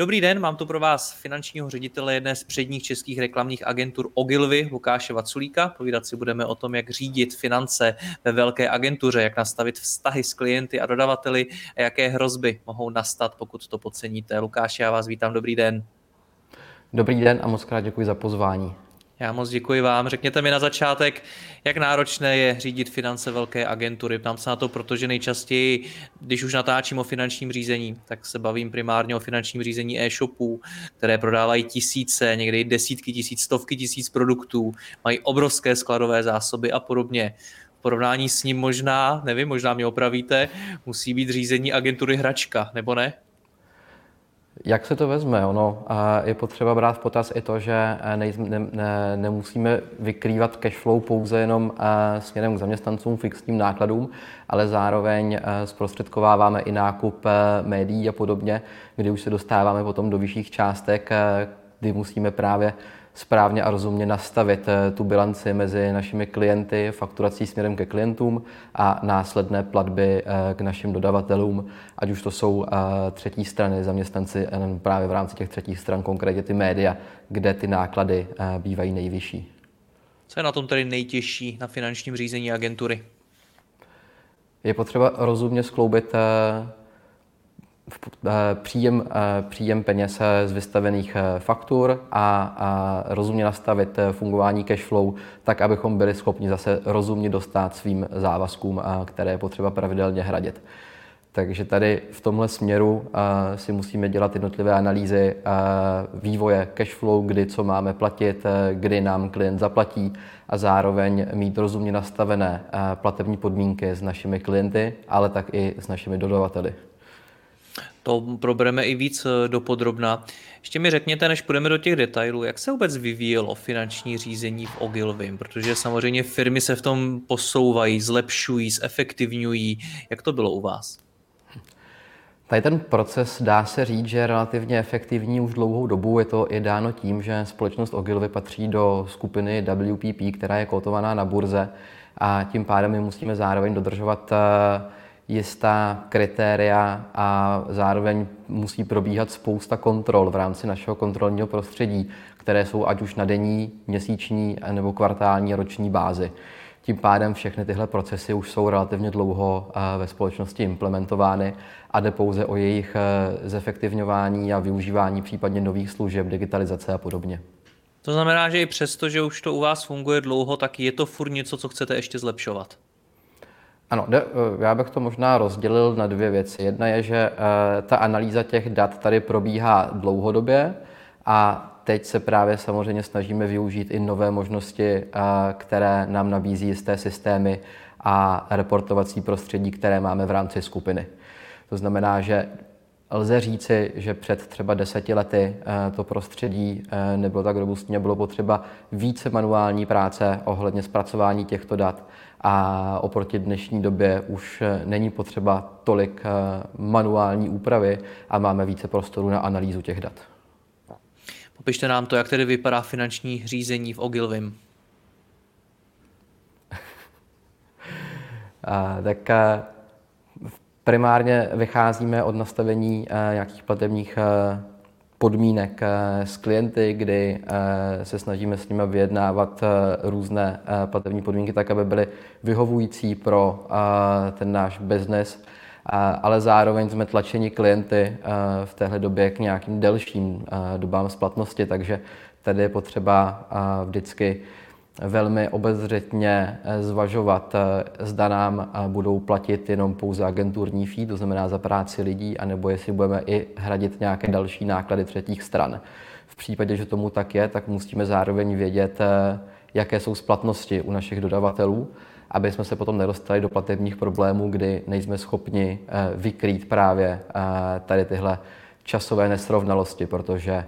Dobrý den, mám tu pro vás finančního ředitele jedné z předních českých reklamních agentur Ogilvy, Lukáše Vaculíka. Povídat si budeme o tom, jak řídit finance ve velké agentuře, jak nastavit vztahy s klienty a dodavateli a jaké hrozby mohou nastat, pokud to podceníte. Lukáše, já vás vítám, dobrý den. Dobrý den a moc krát děkuji za pozvání. Já moc děkuji vám. Řekněte mi na začátek, jak náročné je řídit finance velké agentury. Ptám se na to, protože nejčastěji, když už natáčím o finančním řízení, tak se bavím primárně o finančním řízení e-shopů, které prodávají tisíce, někdy desítky tisíc, stovky tisíc produktů, mají obrovské skladové zásoby a podobně. Porovnání s ním možná, nevím, možná mě opravíte, musí být řízení agentury hračka, nebo ne? Jak se to vezme? Ono je potřeba brát v potaz i to, že eh, ne, ne, nemusíme vykrývat cash flow pouze jenom eh, směrem k zaměstnancům, fixním nákladům, ale zároveň eh, zprostředkováváme i nákup médií a podobně, kdy už se dostáváme potom do vyšších částek, kdy musíme právě správně a rozumně nastavit eh, tu bilanci mezi našimi klienty, fakturací směrem ke klientům a následné platby eh, k našim dodavatelům, ať už to jsou eh, třetí strany, zaměstnanci právě v rámci těch třetích stran, konkrétně ty média, kde ty náklady bývají nejvyšší. Co je na tom tedy nejtěžší na finančním řízení agentury? Je potřeba rozumně skloubit příjem, eh, příjem peněz eh, z vystavených faktur a, a rozumně nastavit fungování cash flow, tak abychom byli schopni zase rozumně dostat svým závazkům, které je potřeba pravidelně hradit. Takže tady v tomhle směru si musíme dělat jednotlivé analýzy vývoje cash flow, kdy co máme platit, kdy nám klient zaplatí a zároveň mít rozumně nastavené platební podmínky s našimi klienty, ale tak i s našimi dodavateli. To probereme i víc eh, dopodrobna. Ještě mi řekněte, než půjdeme do těch detailů, jak se vůbec vyvíjelo finanční řízení v Ogilvy, protože samozřejmě firmy se v tom posouvají, zlepšují, zefektivňují. Jak to bylo u vás? Tady ten proces dá se říct, že je relativně efektivní už dlouhou dobu. Je to i dáno tím, že společnost Ogilvy patří do skupiny WPP, která je kotovaná na burze a tím pádem my musíme zároveň dodržovat uh, jistá kritéria a zároveň musí probíhat spousta kontrol v rámci našeho kontrolního prostředí, které jsou ať už na denní, měsíční nebo kvartální, roční bázi. Tím pádem všechny tyhle procesy už jsou relativně dlouho eh, ve společnosti implementovány a jde pouze o jejich eh, zefektivňování a využívání případně nových služeb, digitalizace a podobně. To znamená, že i přesto, že už to u vás funguje dlouho, tak je to furt něco, co chcete ještě zlepšovat? Ano, eh, já bych to možná rozdělil na dvě věci. Jedna je, že eh, ta analýza těch dat tady probíhá dlouhodobě a teď se právě samozřejmě snažíme využít i nové možnosti, eh, které nám nabízí jisté systémy a reportovací prostředí, které máme v rámci skupiny. To znamená, že lze říci, že před třeba deseti lety to prostředí nebylo tak robustní, bylo potřeba více manuální práce ohledně zpracování těchto dat a oproti dnešní době už není potřeba tolik eh, manuální úpravy a máme více prostoru na analýzu těch dat. Popište nám to, jak tedy vypadá finanční řízení v Ogilvim. tak eh, primárně vycházíme od nastavení eh, nějakých platebních podmínek eh, s klienty, kdy eh, se snažíme s nimi vyjednávat eh, různé platební podmínky tak, aby byly vyhovující pro ten náš biznes, ale zároveň jsme tlačeni klienty v téhle době k nějakým delším dobám splatnosti, takže tady je potřeba vždycky velmi obezřetně eh, zvažovat, eh, zda nám eh, budou platit jenom pouze agenturní fee, to znamená za práci lidí, anebo jestli budeme i hradit nějaké další náklady třetích stran. V případě, že tomu tak je, tak musíme zároveň vědět, jaké jsou splatnosti u našich dodavatelů, aby jsme se potom nedostali do platebních problémů, kdy nejsme schopni vykrýt právě tady tyhle časové nesrovnalosti, protože,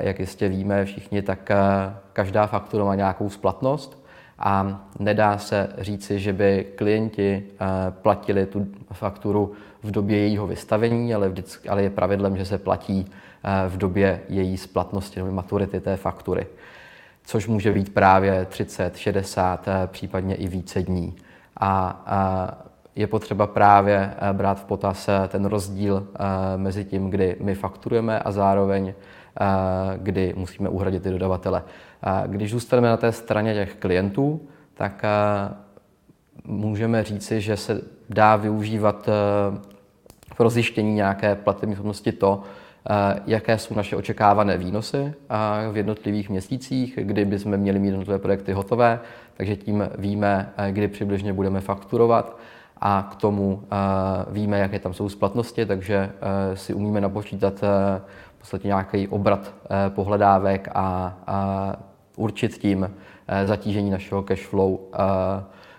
jak jistě víme všichni, tak každá faktura má nějakou splatnost a nedá se říci, že by klienti eh, platili tu fakturu v době jejího vystavení, ale, vždycky, ale je pravidlem, že se platí eh, v době její splatnosti nebo maturity té faktury, což může být právě 30, 60, eh, případně i více dní. A je potřeba právě brát v potaz ten rozdíl mezi tím, kdy my fakturujeme a zároveň kdy musíme uhradit ty dodavatele. Když zůstaneme na té straně těch klientů, tak můžeme říci, že se dá využívat pro zjištění nějaké platební schopnosti to, jaké jsou naše očekávané výnosy v jednotlivých měsících, kdy bychom měli mít jednotlivé projekty hotové, takže tím víme, kdy přibližně budeme fakturovat a k tomu víme, jaké tam jsou splatnosti, takže si umíme napočítat podstatě nějaký obrat pohledávek a, a určit tím eh, zatížení našeho cash flow, eh,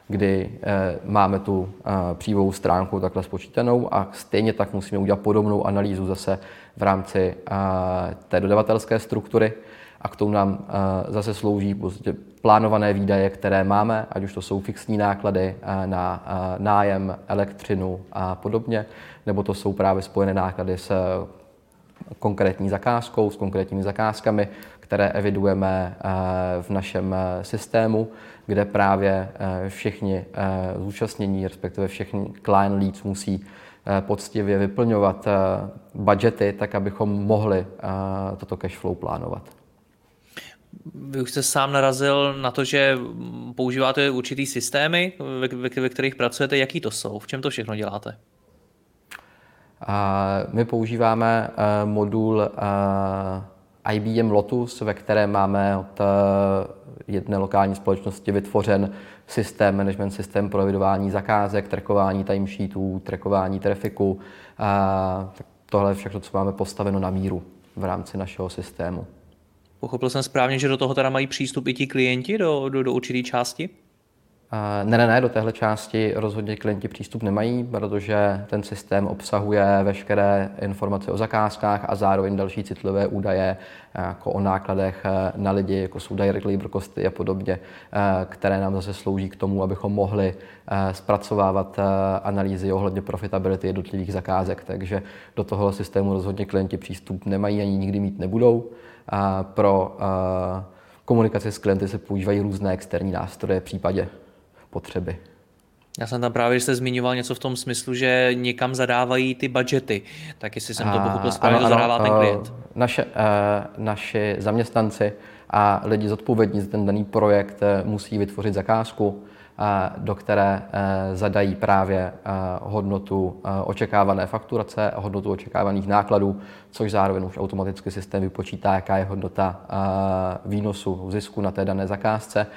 kdy eh, máme tu příjmovou stránku takhle spočítanou a stejně tak musíme udělat podobnou analýzu zase v rámci té dodavatelské struktury a k tomu nám zase slouží prostě plánované výdaje, které máme, ať už to jsou fixní náklady na nájem, elektřinu a podobně, nebo to jsou právě spojené náklady s konkrétní zakázkou, s konkrétními zakázkami, které evidujeme eh, v našem eh, systému, kde právě eh, všichni zúčastnění, respektive všichni client leads musí poctivě vyplňovat budgety, tak abychom mohli toto cash flow plánovat. Vy už jste sám narazil na to, že používáte určitý systémy, ve, ve, ve kterých pracujete. Jaký to jsou? V čem to všechno děláte? My používáme modul IBM Lotus, ve kterém máme od eh, jedné lokální společnosti vytvořen systém, management systém pro evidování zakázek, trackování timesheetů, trackování trafiku. Tohle je všechno, co máme postaveno na míru v rámci našeho systému. Pochopil jsem správně, že do toho teda mají přístup i ti klienti do, do, do určité části? Ne, ne, ne, do téhle části rozhodně klienti přístup nemají, protože ten systém obsahuje veškeré informace o zakázkách a zároveň další citlivé údaje jako o nákladech eh, na lidi, jako jsou direct labor costy a podobně, eh, které nám zase slouží k tomu, abychom mohli eh, zpracovávat analýzy ohledně profitability jednotlivých zakázek. Takže do toho systému rozhodně klienti přístup nemají ani nikdy mít nebudou. Pro komunikaci s klienty se používají různé externí nástroje v případě potřeby. Já jsem tam právě, že jste zmiňoval něco v tom smyslu, že někam zadávají ty budgety. Tak jestli jsem to pochopil správně, to zadává ten klient. Naše, uh, naši zaměstnanci a lidi zodpovědní za ten daný projekt eh, musí vytvořit zakázku, do které eh, zadají právě hodnotu očekávané fakturace, hodnotu očekávaných nákladů, což zároveň už automaticky systém vypočítá, jaká je hodnota výnosu, zisku na té dané zakázce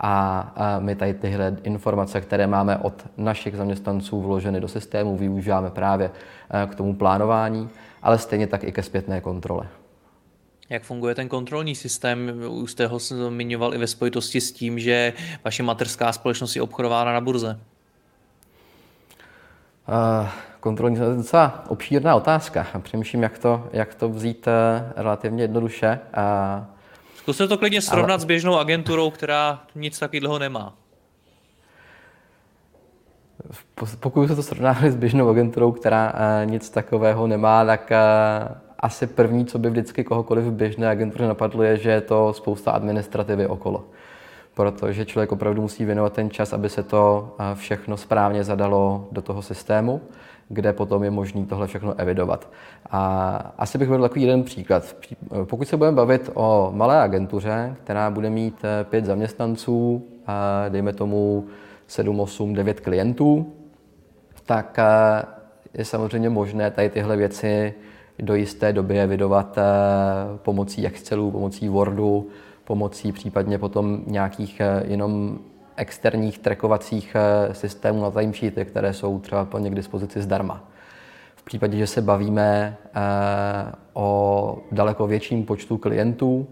a my tady tyhle informace, které máme od našich zaměstnanců vloženy do systému, využíváme právě e, k tomu plánování, ale stejně tak i ke zpětné kontrole. Jak funguje ten kontrolní systém? Už jste ho zmiňoval i ve spojitosti s tím, že vaše mateřská společnost je obchodována na burze. Uh, kontrolní je docela obšírná otázka. Přemýšlím, jak to, jak to vzít uh, relativně jednoduše. Uh, Zkuste to klidně srovnat Ale... s běžnou agenturou, která nic takového nemá. Pokud se to srovnáme s běžnou agenturou, která uh, nic takového nemá, tak uh, asi první, co by vždycky kohokoliv v běžné agentuře napadlo, je, že je to spousta administrativy okolo. Protože člověk opravdu musí věnovat ten čas, aby se to uh, všechno správně zadalo do toho systému kde potom je možné tohle všechno evidovat. A asi bych vedl takový jeden příklad. Pokud se budeme bavit o malé agentuře, která bude mít eh, pět zaměstnanců, a dejme tomu 7, 8, 9 klientů, tak eh, je samozřejmě možné tady tyhle věci do jisté doby evidovat eh, pomocí Excelu, pomocí Wordu, pomocí případně potom nějakých jenom externích trackovacích eh, systémů na timesheety, které jsou třeba plně k dispozici zdarma. V případě, že se bavíme o daleko větším počtu klientů,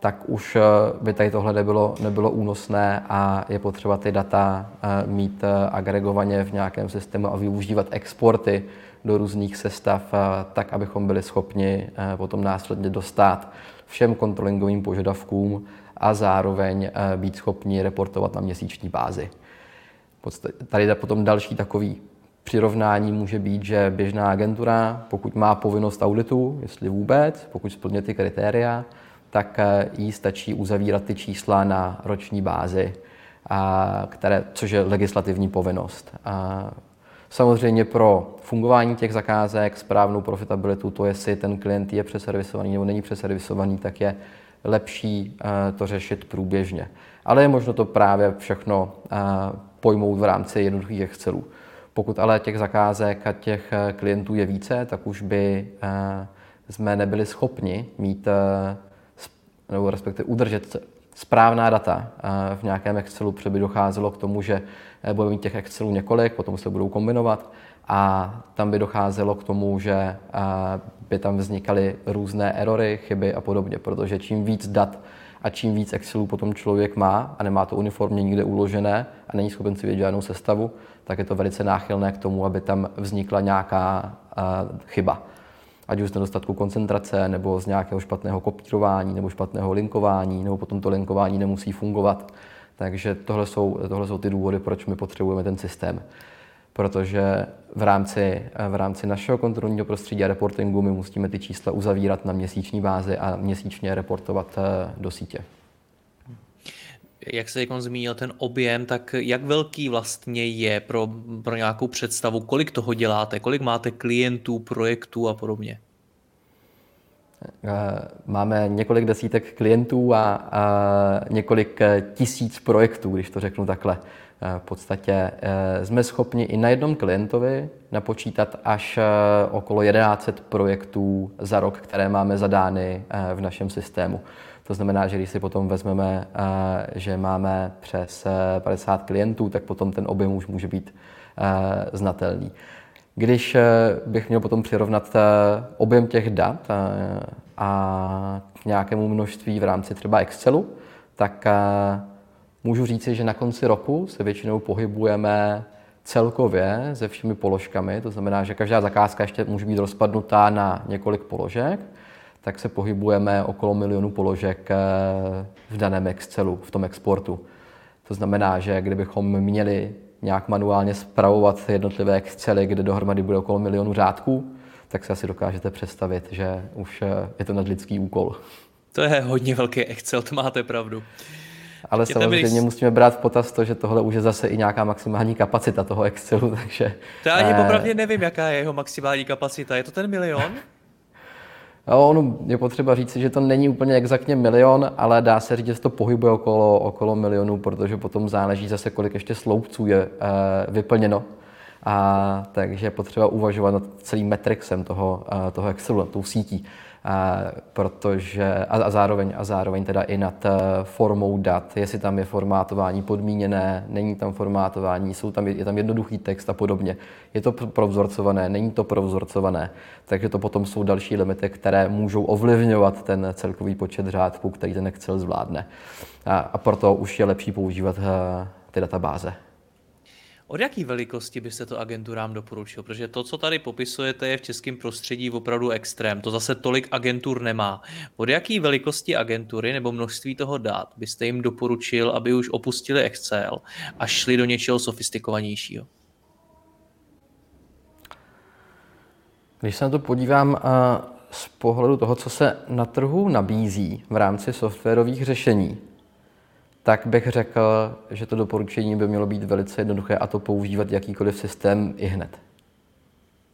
tak už by tady tohle nebylo, nebylo únosné a je potřeba ty data mít agregovaně v nějakém systému a využívat exporty do různých sestav, tak abychom byli schopni potom následně dostat všem kontrolingovým požadavkům a zároveň být schopni reportovat na měsíční bázi. Tady je potom další takový přirovnání může být, že běžná agentura, pokud má povinnost auditu, jestli vůbec, pokud splňuje ty kritéria, tak jí stačí uzavírat ty čísla na roční bázi, které, což je legislativní povinnost. Samozřejmě pro fungování těch zakázek, správnou profitabilitu, to jestli ten klient je přeservisovaný nebo není přeservisovaný, tak je lepší eh, to řešit průběžně. Ale je možno to právě všechno eh, pojmout v rámci jednoduchých Excelů. Pokud ale těch zakázek a těch eh, klientů je více, tak už by jsme nebyli schopni mít, nebo respektive udržet správná data v nějakém Excelu, protože by docházelo k tomu, že budeme mít těch Excelů několik, potom se budou kombinovat a tam by docházelo k tomu, že by tam vznikaly různé erory, chyby a podobně, protože čím víc dat a čím víc Excelů potom člověk má a nemá to uniformně nikde uložené a není schopen si vědět žádnou sestavu, tak je to velice náchylné k tomu, aby tam vznikla nějaká chyba. Ať už z nedostatku koncentrace, nebo z nějakého špatného kopírování, nebo špatného linkování, nebo potom to linkování nemusí fungovat. Takže tohle jsou, tohle jsou ty důvody, proč my potřebujeme ten systém protože v rámci, v rámci našeho kontrolního prostředí a reportingu my musíme ty čísla uzavírat na měsíční bázi a měsíčně reportovat eh, do sítě. Jak se jako zmínil ten objem, tak jak velký vlastně je pro, pro nějakou představu, kolik toho děláte, kolik máte klientů, projektů a podobně? Eh, máme několik desítek klientů a, a několik eh, tisíc projektů, když to řeknu takhle. V podstatě eh, jsme schopni i na jednom klientovi napočítat až eh, okolo 11 projektů za rok, které máme zadány eh, v našem systému. To znamená, že když si potom vezmeme, že máme přes 50 klientů, tak potom ten objem už může být znatelný. Když bych měl potom přirovnat objem těch dat a k nějakému množství v rámci třeba Excelu, tak Můžu říci, že na konci roku se většinou pohybujeme celkově se všemi položkami, to znamená, že každá zakázka ještě může být rozpadnutá na několik položek, tak se pohybujeme okolo milionu položek eh, v daném Excelu, v tom exportu. To znamená, že kdybychom měli nějak manuálně spravovat jednotlivé Excely, kde dohromady bude okolo milionu řádků, tak si asi dokážete představit, že už eh, je to nadlidský úkol. To je hodně velký Excel, to máte pravdu. Ale Tě samozřejmě byli... musíme brát v potaz to, že tohle už je zase i nějaká maximální kapacita toho Excelu, takže... To já ani eh... popravdě nevím, jaká je jeho maximální kapacita. Je to ten milion? No, ono je potřeba říct, že to není úplně exaktně milion, ale dá se říct, že se to pohybuje okolo, okolo milionu, protože potom záleží zase, kolik ještě sloupců je e, vyplněno. A, takže je potřeba uvažovat nad celým metrixem toho, e, toho Excelu, tou sítí protože, a, a, zároveň, a zároveň teda i nad eh, formou dat, jestli tam je formátování podmíněné, není tam formátování, jsou tam, je tam jednoduchý text a podobně. Je to provzorcované, není to provzorcované, takže to potom jsou další limity, které můžou ovlivňovat ten celkový počet řádků, který ten Excel zvládne. A, a proto už je lepší používat eh, ty databáze. Od jaký velikosti byste to agenturám doporučil? Protože to, co tady popisujete, je v českém prostředí opravdu extrém. To zase tolik agentur nemá. Od jaký velikosti agentury nebo množství toho dát byste jim doporučil, aby už opustili Excel a šli do něčeho sofistikovanějšího? Když se na to podívám eh, z pohledu toho, co se na trhu nabízí v rámci softwarových řešení, tak bych řekl, že to doporučení by mělo být velice jednoduché a to používat jakýkoliv systém i hned.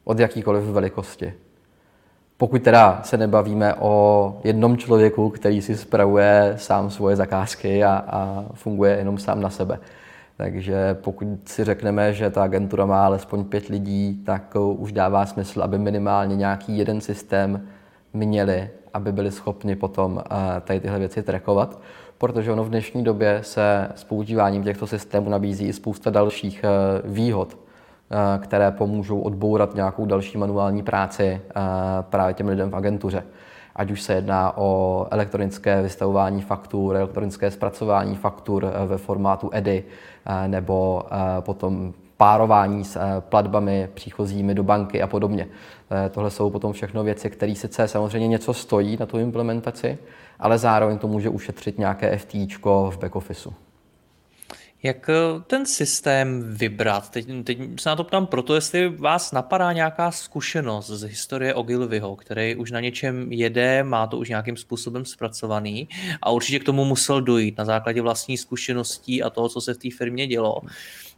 Od jakýkoliv velikosti. Pokud teda se nebavíme o jednom člověku, který si spravuje sám svoje zakázky a, a funguje jenom sám na sebe. Takže pokud si řekneme, že ta agentura má alespoň pět lidí, tak už dává smysl, aby minimálně nějaký jeden systém měli, aby byli schopni potom eh, tady tyhle věci trackovat protože ono v dnešní době se s používáním těchto systémů nabízí i spousta dalších eh, výhod, které pomůžou odbourat nějakou další manuální práci právě těm lidem v agentuře. Ať už se jedná o elektronické vystavování faktur, elektronické zpracování faktur eh, ve formátu EDI, eh, nebo eh, potom párování s platbami příchozími do banky a podobně. Tohle jsou potom všechno věci, které sice samozřejmě něco stojí na tu implementaci, ale zároveň to může ušetřit nějaké FTI v backofficeu. Jak eh, ten systém vybrat? Teď, teď se na to ptám proto, jestli vás napadá nějaká zkušenost z historie Ogilvyho, který už na něčem jede, má to už nějakým způsobem zpracovaný a určitě k tomu musel dojít na základě vlastní zkušeností a toho, co se v té firmě dělo.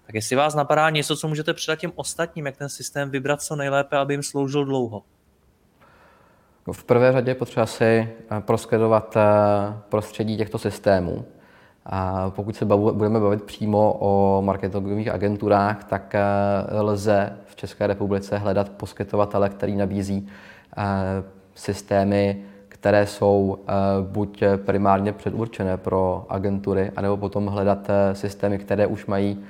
Tak jestli vás napadá něco, co můžete předat těm ostatním, jak ten systém vybrat co nejlépe, aby jim sloužil dlouho? V prvé řadě potřeba si eh, proskedovat eh, prostředí těchto systémů a pokud se bavu, budeme bavit přímo o marketingových agenturách, tak eh, lze v České republice hledat poskytovatele, který nabízí systémy, které jsou buď primárně předurčené pro agentury, anebo potom hledat systémy, které už mají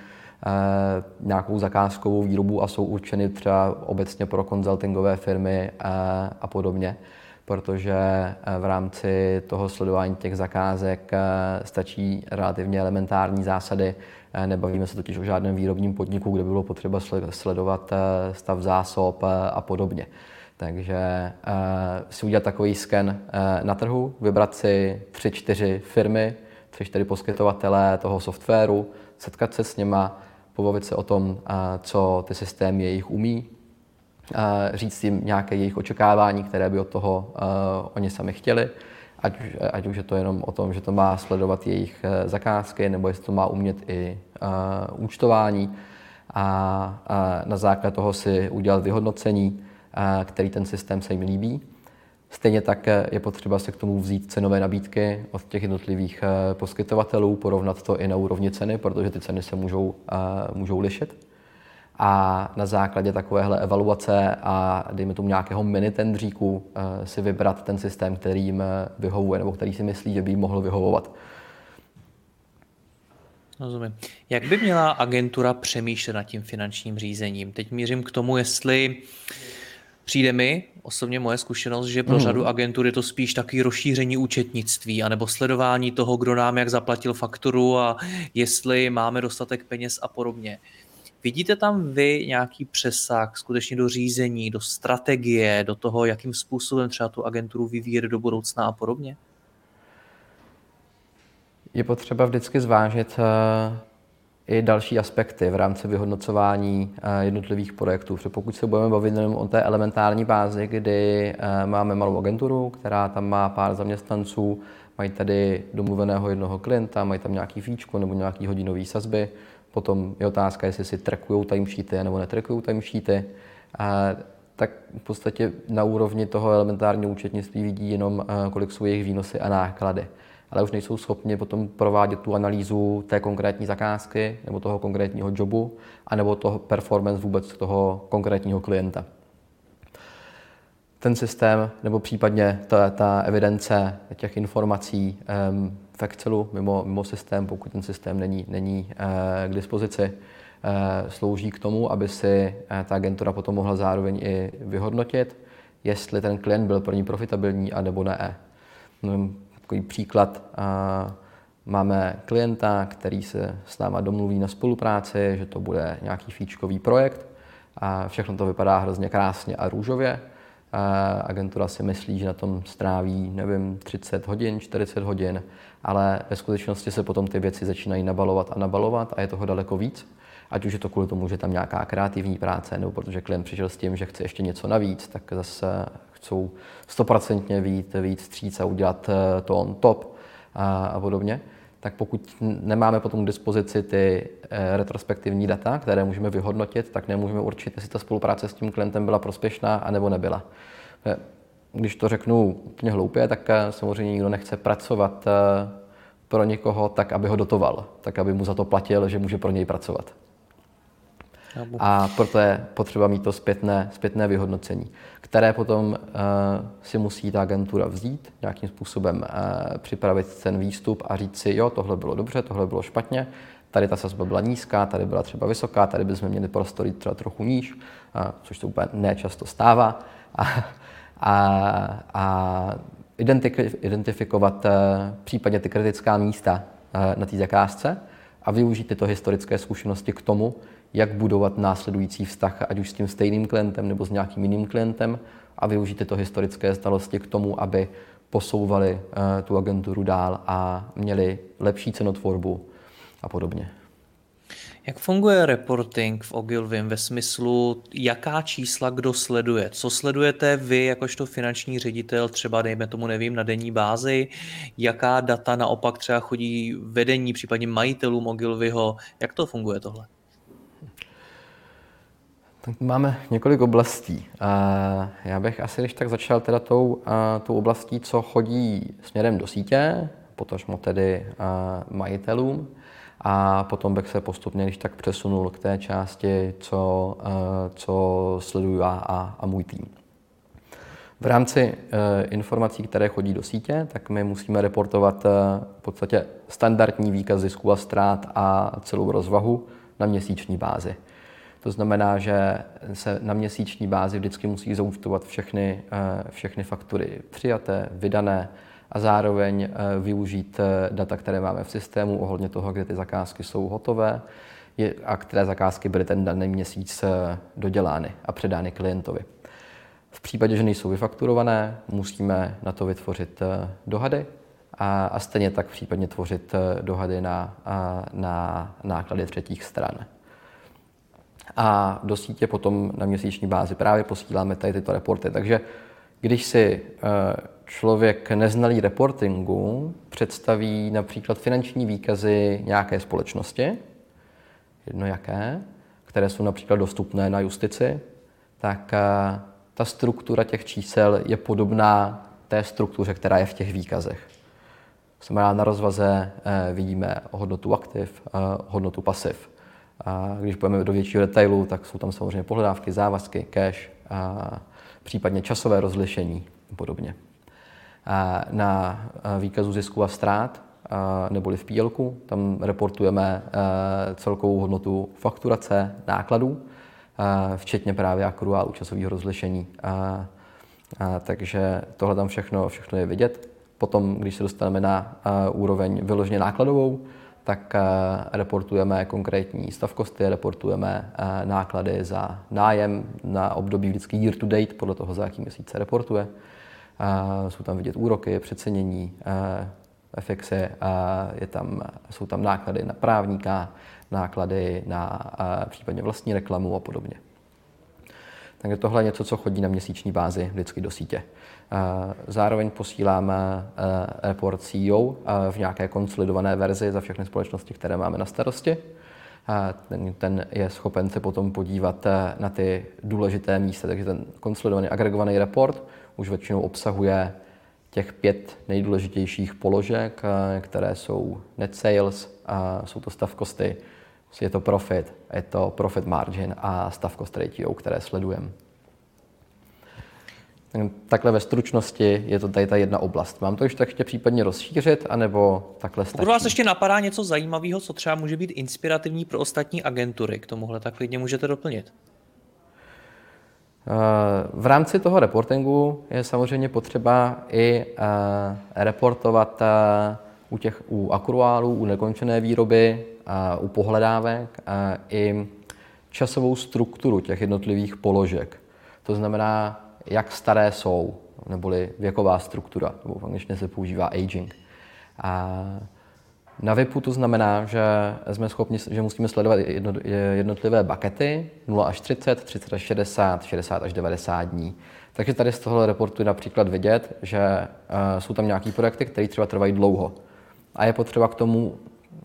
nějakou zakázkovou výrobu a jsou určeny třeba obecně pro konzultingové firmy a podobně protože eh, v rámci toho sledování těch zakázek eh, stačí relativně elementární zásady. Eh, nebavíme se totiž o žádném výrobním podniku, kde bylo potřeba sledovat stav zásob a podobně. Takže si udělat takový sken na trhu, vybrat si tři, čtyři firmy, tři, čtyři poskytovatele toho softwaru, setkat se s nima, pobavit se o tom, co ty systémy jejich umí, říct jim nějaké jejich očekávání, které by od toho oni sami chtěli, ať, ať už je to jenom o tom, že to má sledovat jejich uh, zakázky, nebo jestli to má umět i uh, účtování a na základě toho si udělat vyhodnocení, který ten systém se jim líbí. Stejně tak je potřeba se k tomu vzít cenové nabídky od těch jednotlivých poskytovatelů, porovnat to i na úrovni ceny, protože ty ceny se můžou, můžou lišit a na základě takovéhle evaluace a dejme tomu nějakého mini tendříku eh, si vybrat ten systém, který jim eh, vyhovuje nebo který si myslí, že by jim mohl vyhovovat. Rozumím. Jak by měla agentura přemýšlet nad tím finančním řízením? Teď mířím k tomu, jestli přijde mi, osobně moje zkušenost, že pro mm. řadu agentur je to spíš takový rozšíření účetnictví anebo sledování toho, kdo nám jak zaplatil fakturu a jestli máme dostatek peněz a podobně. Vidíte tam vy nějaký přesah skutečně do řízení, do strategie, do toho, jakým způsobem třeba tu agenturu vyvíjet do budoucna a podobně? Je potřeba vždycky zvážit eh, i další aspekty v rámci vyhodnocování eh, jednotlivých projektů. Protože pokud se budeme bavit jenom o té elementární bázi, kdy eh, máme malou agenturu, která tam má pár zaměstnanců, mají tady domluveného jednoho klienta, mají tam nějaký fíčko nebo nějaký hodinový sazby, Potom je otázka, jestli si trackují timesheety nebo netrackují timesheety. A tak v podstatě na úrovni toho elementárního účetnictví vidí jenom, eh, kolik jsou jejich výnosy a náklady. Ale už nejsou schopni potom provádět tu analýzu té konkrétní zakázky nebo toho konkrétního jobu, anebo toho performance vůbec toho konkrétního klienta. Ten systém, nebo případně ta, ta evidence těch informací um, v Excelu mimo, mimo systém, pokud ten systém není, není eh, k dispozici, eh, slouží k tomu, aby si eh, ta agentura potom mohla zároveň i vyhodnotit, jestli ten klient byl pro ní profitabilní, anebo ne. No, takový příklad, máme klienta, který se s náma domluví na spolupráci, že to bude nějaký fíčkový projekt a všechno to vypadá hrozně krásně a růžově. Agentura si myslí, že na tom stráví, nevím, 30 hodin, 40 hodin ale ve skutečnosti se potom ty věci začínají nabalovat a nabalovat a je toho daleko víc. Ať už je to kvůli tomu, že tam nějaká kreativní práce, nebo protože klient přišel s tím, že chce ještě něco navíc, tak zase chcou stoprocentně víc, víc stříc a udělat eh, to on top a, a podobně. Tak pokud nemáme potom k dispozici ty eh, retrospektivní data, které můžeme vyhodnotit, tak nemůžeme určit, jestli ta spolupráce s tím klientem byla prospěšná a nebo nebyla. Eh, když to řeknu úplně hloupě, tak samozřejmě nikdo nechce pracovat pro někoho tak, aby ho dotoval, tak, aby mu za to platil, že může pro něj pracovat. A proto je potřeba mít to zpětné, zpětné vyhodnocení, které potom uh, si musí ta agentura vzít, nějakým způsobem uh, připravit ten výstup a říct si, jo, tohle bylo dobře, tohle bylo špatně, tady ta sazba byla nízká, tady byla třeba vysoká, tady bychom měli prostory třeba trochu níž, což se úplně nečasto stává. A, a, a identifikovat případně ty kritická místa na té zakázce a využít tyto historické zkušenosti k tomu, jak budovat následující vztah, ať už s tím stejným klientem nebo s nějakým jiným klientem a využít tyto historické znalosti k tomu, aby posouvali uh, tu agenturu dál a měli lepší cenotvorbu a podobně. Jak funguje reporting v Ogilvym ve smyslu, jaká čísla kdo sleduje? Co sledujete vy jakožto finanční ředitel, třeba dejme tomu, nevím, na denní bázi? Jaká data naopak třeba chodí vedení, případně majitelům Ogilvyho? Jak to funguje tohle? Tak máme několik oblastí. Já bych asi když tak začal teda tou, tou oblastí, co chodí směrem do sítě, potažmo tedy majitelům, a potom bych se postupně když tak přesunul k té části, co, co sleduju já a, a můj tým. V rámci informací, které chodí do sítě, tak my musíme reportovat v podstatě standardní výkaz zisků a ztrát a celou rozvahu na měsíční bázi. To znamená, že se na měsíční bázi vždycky musí zaučtovat všechny, eh, všechny faktury přijaté, vydané a zároveň eh, využít eh, data, které máme v systému ohledně toho, kde ty zakázky jsou hotové a které zakázky byly ten daný měsíc dodělány a předány klientovi. V případě, že nejsou vyfakturované, musíme na to vytvořit dohady a, a stejně tak případně tvořit dohady na, na náklady třetích stran a do sítě potom na měsíční bázi právě posíláme tady tyto reporty. Takže když si eh, člověk neznalý reportingu představí například finanční výkazy nějaké společnosti, jedno jaké, které jsou například dostupné na justici, tak eh, ta struktura těch čísel je podobná té struktuře, která je v těch výkazech. Znamená, na rozvaze eh, vidíme hodnotu aktiv, hodnotu pasiv. A když půjdeme do většího detailu, tak jsou tam samozřejmě pohledávky, závazky, cash, a případně časové rozlišení a podobně. A na výkazu zisku a ztrát, neboli v pl tam reportujeme celkovou hodnotu fakturace nákladů, včetně právě akruálu časového rozlišení. Takže tohle tam všechno, všechno je vidět. Potom, když se dostaneme na úroveň vyloženě nákladovou, tak eh, reportujeme konkrétní stavkosty, reportujeme eh, náklady za nájem na období vždycky year to date, podle toho, za jaký měsíc se reportuje. Eh, jsou tam vidět úroky, přecenění, FXy, je tam, jsou tam náklady na právníka, náklady na případně vlastní reklamu a podobně. Takže tohle je něco, co chodí na měsíční bázi vždycky do sítě. Zároveň posíláme eh, report CEO eh, v nějaké konsolidované verzi za všechny společnosti, které máme na starosti. Ten, ten je schopen se potom podívat eh, na ty důležité místa, takže ten konsolidovaný agregovaný report už většinou obsahuje těch pět nejdůležitějších položek, které jsou net sales, jsou to stav kosty, je to profit, je to profit margin a stav cost ratio, které sledujeme. Takhle ve stručnosti je to tady ta jedna oblast. Mám to ještě tak ještě případně rozšířit, anebo takhle stačí? Pokud vás ještě napadá něco zajímavého, co třeba může být inspirativní pro ostatní agentury k tomuhle, tak klidně můžete doplnit. Eh, v rámci toho reportingu je samozřejmě potřeba i eh, reportovat eh, u těch u akruálů, u nekončené výroby, u pohledávek i časovou strukturu těch jednotlivých položek. To znamená, jak staré jsou, neboli věková struktura, nebo v angličtině se používá aging. A na VIPu to znamená, že jsme schopni, že musíme sledovat jednotlivé bakety 0 až 30, 30 až 60, 60 až 90 dní. Takže tady z tohohle reportu je například vidět, že uh, jsou tam nějaké projekty, které třeba trvají dlouho. A je potřeba k tomu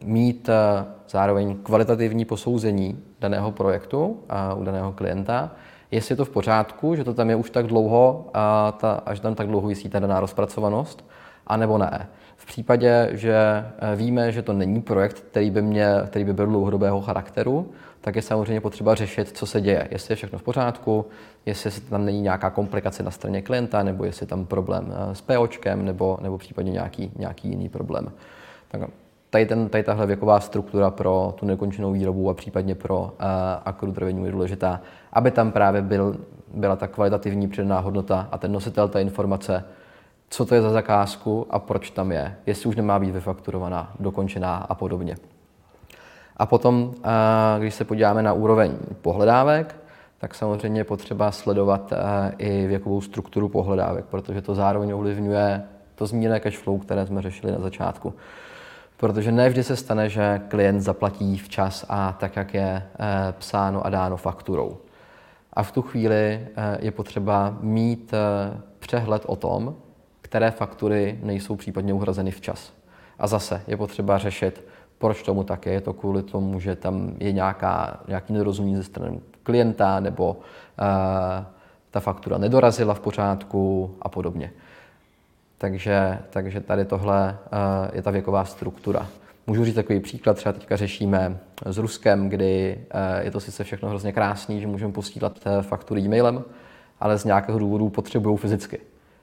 mít uh, zároveň kvalitativní posouzení daného projektu uh, u daného klienta, jestli je to v pořádku, že to tam je už tak dlouho, a ta, až tam tak dlouho vysí ta daná rozpracovanost, anebo ne. V případě, že eh, víme, že to není projekt, který by, mě, který by byl dlouhodobého charakteru, tak je samozřejmě potřeba řešit, co se děje. Jestli je všechno v pořádku, jestli tam není nějaká komplikace na straně klienta, nebo jestli je tam problém eh, s POčkem, nebo, nebo případně nějaký, nějaký jiný problém. Tak tady, ten, tady tahle věková struktura pro tu nekončenou výrobu a případně pro uh, akru dravení je důležitá, aby tam právě byl, byla ta kvalitativní přidaná hodnota a ten nositel té informace, co to je za zakázku a proč tam je, jestli už nemá být vyfakturovaná, dokončená a podobně. A potom, když se podíváme na úroveň pohledávek, tak samozřejmě je potřeba sledovat i věkovou strukturu pohledávek, protože to zároveň ovlivňuje to zmíněné cash flow, které jsme řešili na začátku. Protože ne vždy se stane, že klient zaplatí včas a tak, jak je e, psáno a dáno fakturou. A v tu chvíli e, je potřeba mít e, přehled o tom, které faktury nejsou případně uhrazeny včas. A zase je potřeba řešit, proč tomu tak je. Je to kvůli tomu, že tam je nějaká, nějaký nedorozumění ze strany klienta nebo uh, ta faktura nedorazila v pořádku a podobně. Takže, takže tady tohle uh, je ta věková struktura. Můžu říct takový příklad, třeba teďka řešíme s Ruskem, kdy uh, je to sice všechno hrozně krásný, že můžeme posílat faktury e-mailem, ale z nějakého důvodu potřebují fyzicky.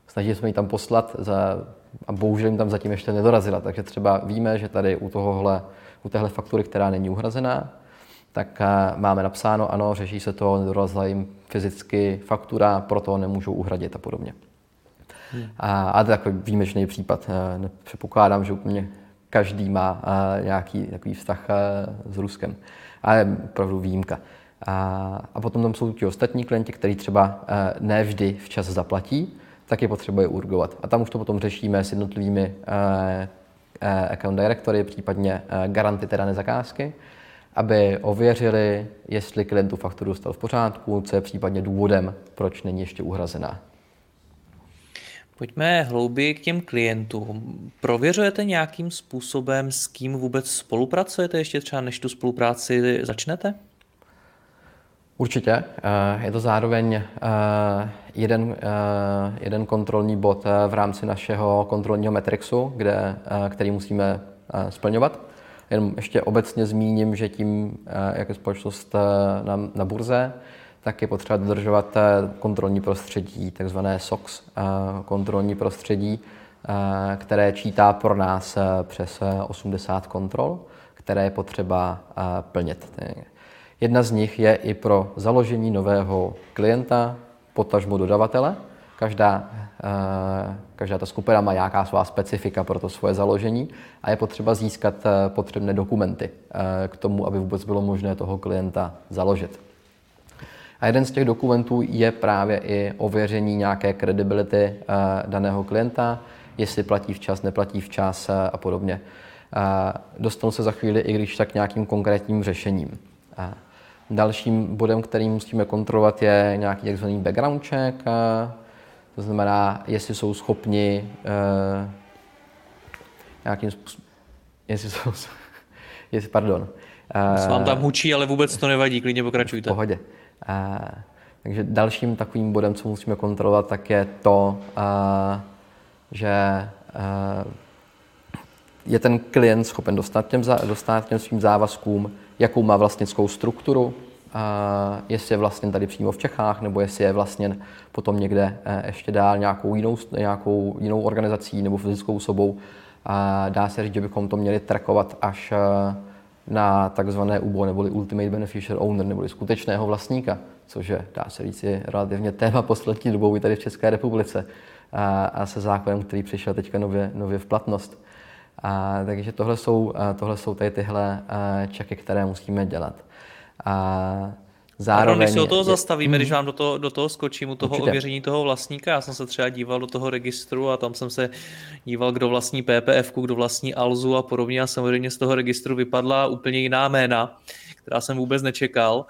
Snažili jsme ji tam poslat za, a bohužel jim tam zatím ještě nedorazila. Takže třeba víme, že tady u, tohohle, u téhle faktury, která není uhrazená, tak eh, máme napsáno, ano, řeší se to, nedorazila jim fyzicky faktura, proto nemůžou uhradit a podobně. A, a to je takový výjimečný případ. Eh, nepředpokládám, že úplně každý má eh, nějaký takový vztah s Ruskem. Ale opravdu výjimka. A, a potom tam jsou ti ostatní klienti, kteří třeba ne vždy včas zaplatí, tak je potřeba je urgovat. A tam už to potom řešíme s jednotlivými eh, eh, account directory, případně eh, garanty té dané zakázky, aby ověřili, jestli klient tu fakturu dostal v pořádku, co je případně důvodem, proč není ještě uhrazená. Pojďme hlouběji k těm klientům. Prověřujete nějakým způsobem, s kým vůbec spolupracujete, ještě třeba než tu spolupráci začnete? Určitě. Eh, je to zároveň eh, jeden, eh, jeden kontrolní bod v rámci našeho kontrolního metrixu, kde, který musíme splňovat. Jenom ještě obecně zmíním, že tím, jak je společnost na, na burze, tak je potřeba dodržovat kontrolní prostředí, takzvané SOX kontrolní prostředí, které čítá pro nás přes 80 kontrol, které je potřeba plnit. Jedna z nich je i pro založení nového klienta, potažmo dodavatele. Každá, eh, každá ta skupina má nějaká svá specifika pro to svoje založení a je potřeba získat eh, potřebné dokumenty eh, k tomu, aby vůbec bylo možné toho klienta založit. A jeden z těch dokumentů je právě i ověření nějaké kredibility daného klienta, jestli platí včas, neplatí včas a podobně. Dostanu se za chvíli i když tak nějakým konkrétním řešením. Dalším bodem, který musíme kontrolovat, je nějaký takzvaný background check, to znamená, jestli jsou schopni uh, nějakým způsobem, jestli jsou, jestli, pardon. Uh, vám tam hučí, ale vůbec to nevadí, klidně pokračujte. V pohodě. Takže dalším takovým bodem, co musíme kontrolovat, tak je to, že je ten klient schopen dostat těm, dostat těm svým závazkům, jakou má vlastnickou strukturu, jestli je vlastně tady přímo v Čechách, nebo jestli je vlastně potom někde eh, ještě dál nějakou jinou, nějakou jinou organizací nebo fyzickou osobou. Dá se říct, že bychom to měli trackovat až eh, na takzvané UBO neboli Ultimate Beneficial Owner neboli skutečného vlastníka, což je, dá se říct, je relativně téma poslední dobou i tady v České republice a, a se zákonem, který přišel teďka nově, nově v platnost. A, takže tohle jsou, tohle jsou tady tyhle čeky, které musíme dělat. A zároveň... Když se o toho zastavíme, když vám do toho, do toho skočím, u toho Určitě. ověření toho vlastníka, já jsem se třeba díval do toho registru a tam jsem se díval, kdo vlastní PPF, kdo vlastní Alzu a podobně a samozřejmě z toho registru vypadla úplně jiná jména, která jsem vůbec nečekal.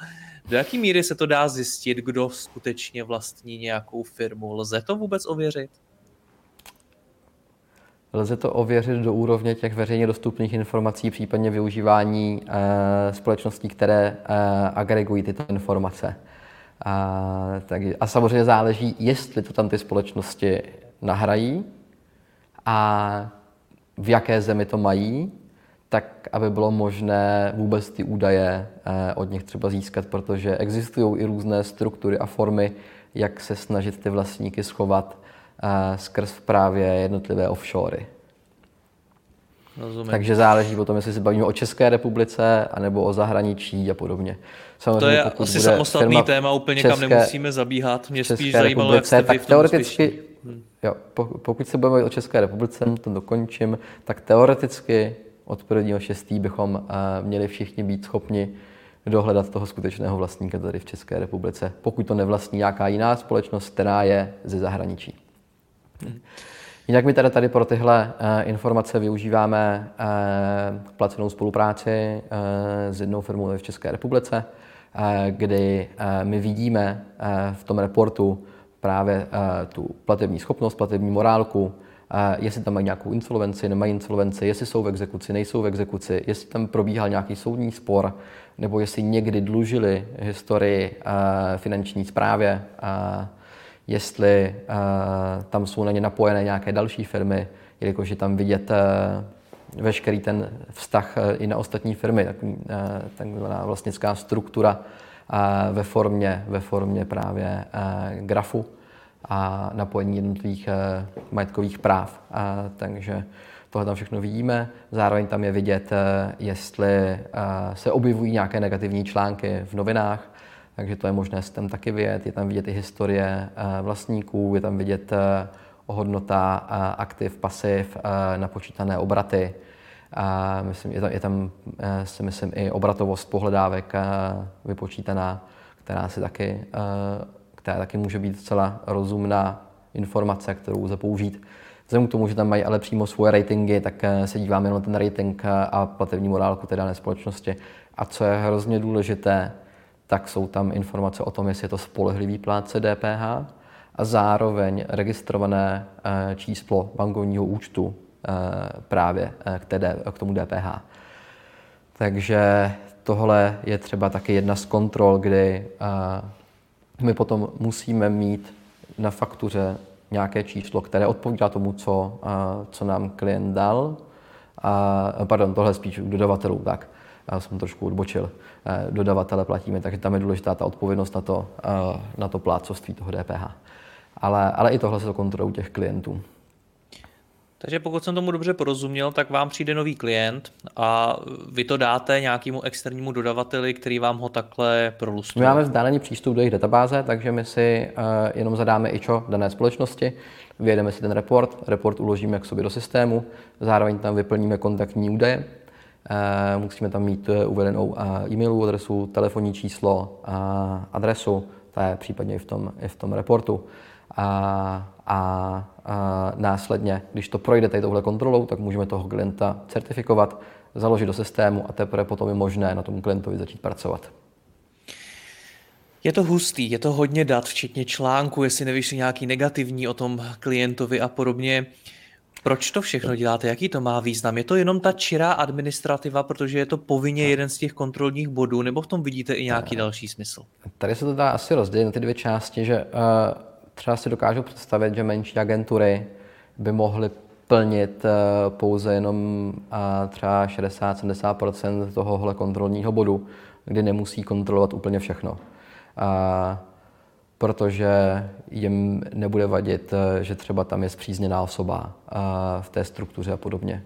Do jaký míry se to dá zjistit, kdo skutečně vlastní nějakou firmu? Lze to vůbec ověřit? Lze to ověřit do úrovně těch veřejně dostupných informací, případně využívání e, společností, které e, agregují tyto informace. A, tak, a samozřejmě záleží, jestli to tam ty společnosti nahrají a v jaké zemi to mají, tak aby bylo možné vůbec ty údaje e, od nich třeba získat, protože existují i různé struktury a formy, jak se snažit ty vlastníky schovat skrz právě jednotlivé offshory. Rozumím. Takže záleží o tom, jestli se bavíme o České republice, anebo o zahraničí a podobně. Samozřejmě, to je asi samostatný téma, úplně České, kam nemusíme zabíhat. Mě spíš zajímalo, jak jste tak teoreticky, jo, pokud se budeme o České republice, to dokončím, tak teoreticky od 1.6. bychom uh, měli všichni být schopni dohledat toho skutečného vlastníka tady v České republice, pokud to nevlastní nějaká jiná společnost, která je ze zahraničí. Hmm. Jinak my tady, tady pro tyhle uh, informace využíváme uh, placenou spolupráci uh, s jednou firmou v České republice, uh, kdy uh, my vidíme uh, v tom reportu právě uh, tu platební schopnost, platební morálku, jestli tam mají nějakou insolvenci, nemají insolvenci, jestli jsou v exekuci, nejsou v exekuci, jestli tam probíhal nějaký soudní spor, nebo jestli někdy dlužili historii finanční správě, jestli tam jsou na ně napojené nějaké další firmy, jelikož je tam vidět veškerý ten vztah i na ostatní firmy, takzvaná vlastnická struktura ve formě, ve formě právě grafu a napojení jednotlivých eh, majetkových práv. A, takže tohle tam všechno vidíme. Zároveň tam je vidět, eh, jestli eh, se objevují nějaké negativní články v novinách, takže to je možné si tam taky vidět. Je tam vidět i historie vlastníků, je tam vidět hodnota aktiv, pasiv, napočítané obraty. Myslím, je tam, je tam si myslím, i obratovost pohledávek vypočítaná, která si taky která taky může být celá rozumná informace, kterou lze použít. Vzhledem k tomu, že tam mají ale přímo svoje ratingy, tak eh, se díváme na ten rating eh, a platební morálku té dané společnosti. A co je hrozně důležité, tak jsou tam informace o tom, jestli je to spolehlivý plátce DPH a zároveň registrované eh, číslo bankovního účtu právě k, té, k tomu DPH. Takže tohle je třeba taky jedna z kontrol, kdy my potom musíme mít na faktuře nějaké číslo, které odpovídá tomu, co, co nám klient dal. A, pardon, tohle spíš u dodavatelů, tak. Já jsem trošku odbočil. Dodavatele platíme, takže tam je důležitá ta odpovědnost na to, na to plácoství toho DPH. Ale, ale i tohle se to kontroluje u těch klientů. Takže pokud jsem tomu dobře porozuměl, tak vám přijde nový klient a vy to dáte nějakému externímu dodavateli, který vám ho takhle prolustuje. My máme vzdálený přístup do jejich databáze, takže my si uh, jenom zadáme ičo dané společnosti, vyjedeme si ten report, report uložíme k sobě do systému, zároveň tam vyplníme kontaktní údaje, musíme tam mít uh, uvedenou uh, e-mailovou adresu, telefonní číslo, uh, adresu, to je případně i v tom, i v tom reportu. A, a, a následně, když to projde tady touhle kontrolou, tak můžeme toho klienta certifikovat, založit do systému a teprve potom je možné na tom klientovi začít pracovat. Je to hustý, je to hodně dat, včetně článku, jestli nevyšli nějaký negativní o tom klientovi a podobně. Proč to všechno děláte? Jaký to má význam? Je to jenom ta čirá administrativa, protože je to povinně jeden z těch kontrolních bodů, nebo v tom vidíte i nějaký další smysl? Tady se to dá asi rozdělit na ty dvě části, že uh, třeba si dokážu představit, že menší agentury by mohly plnit eh, pouze jenom eh, třeba 60-70% tohohle kontrolního bodu, kdy nemusí kontrolovat úplně všechno. A protože jim nebude vadit, eh, že třeba tam je zpřízněná osoba v té struktuře a podobně,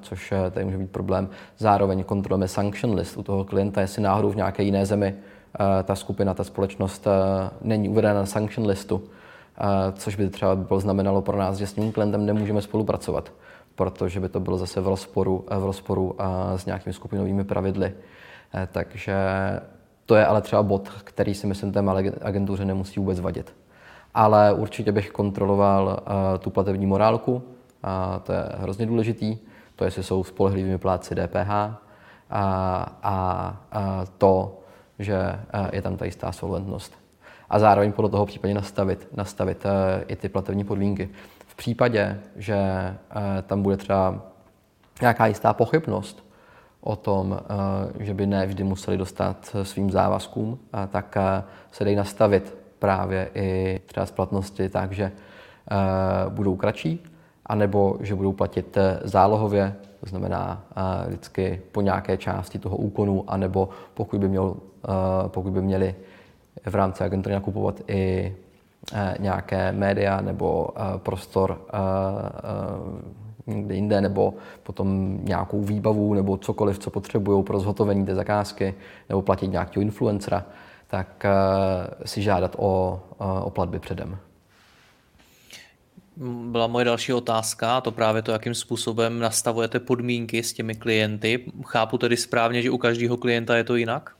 což tady může být problém. Zároveň kontrolujeme sanction list u toho klienta, jestli náhodou v nějaké jiné zemi ta skupina, ta společnost není uvedena na sanction listu, což by třeba bylo znamenalo pro nás, že s tím klientem nemůžeme spolupracovat, protože by to bylo zase v rozporu, v rozporu s nějakými skupinovými pravidly. Takže to je ale třeba bod, který si myslím té malé agentuře nemusí vůbec vadit. Ale určitě bych kontroloval e, tu platební morálku, a to je hrozně důležitý, to jestli jsou spolehlivými plátci DPH a, a, a to, že e, je tam ta jistá solventnost a zároveň podle toho případně nastavit, nastavit eh, i ty platební podmínky. V případě, že eh, tam bude třeba nějaká jistá pochybnost o tom, eh, že by ne vždy museli dostat svým závazkům, tak se dají nastavit právě i třeba splatnosti tak, že budou kratší, anebo že budou platit zálohově, to znamená vždycky po nějaké části toho úkonu, anebo pokud by, měl, pokud by měli v rámci agentury nakupovat i eh, nějaké média nebo eh, prostor eh, někde jinde, nebo potom nějakou výbavu, nebo cokoliv, co potřebují pro zhotovení té zakázky, nebo platit nějakého influencera, tak si žádat o, o platby předem byla moje další otázka, a to právě to, jakým způsobem nastavujete podmínky s těmi klienty. Chápu tedy správně, že u každého klienta je to jinak?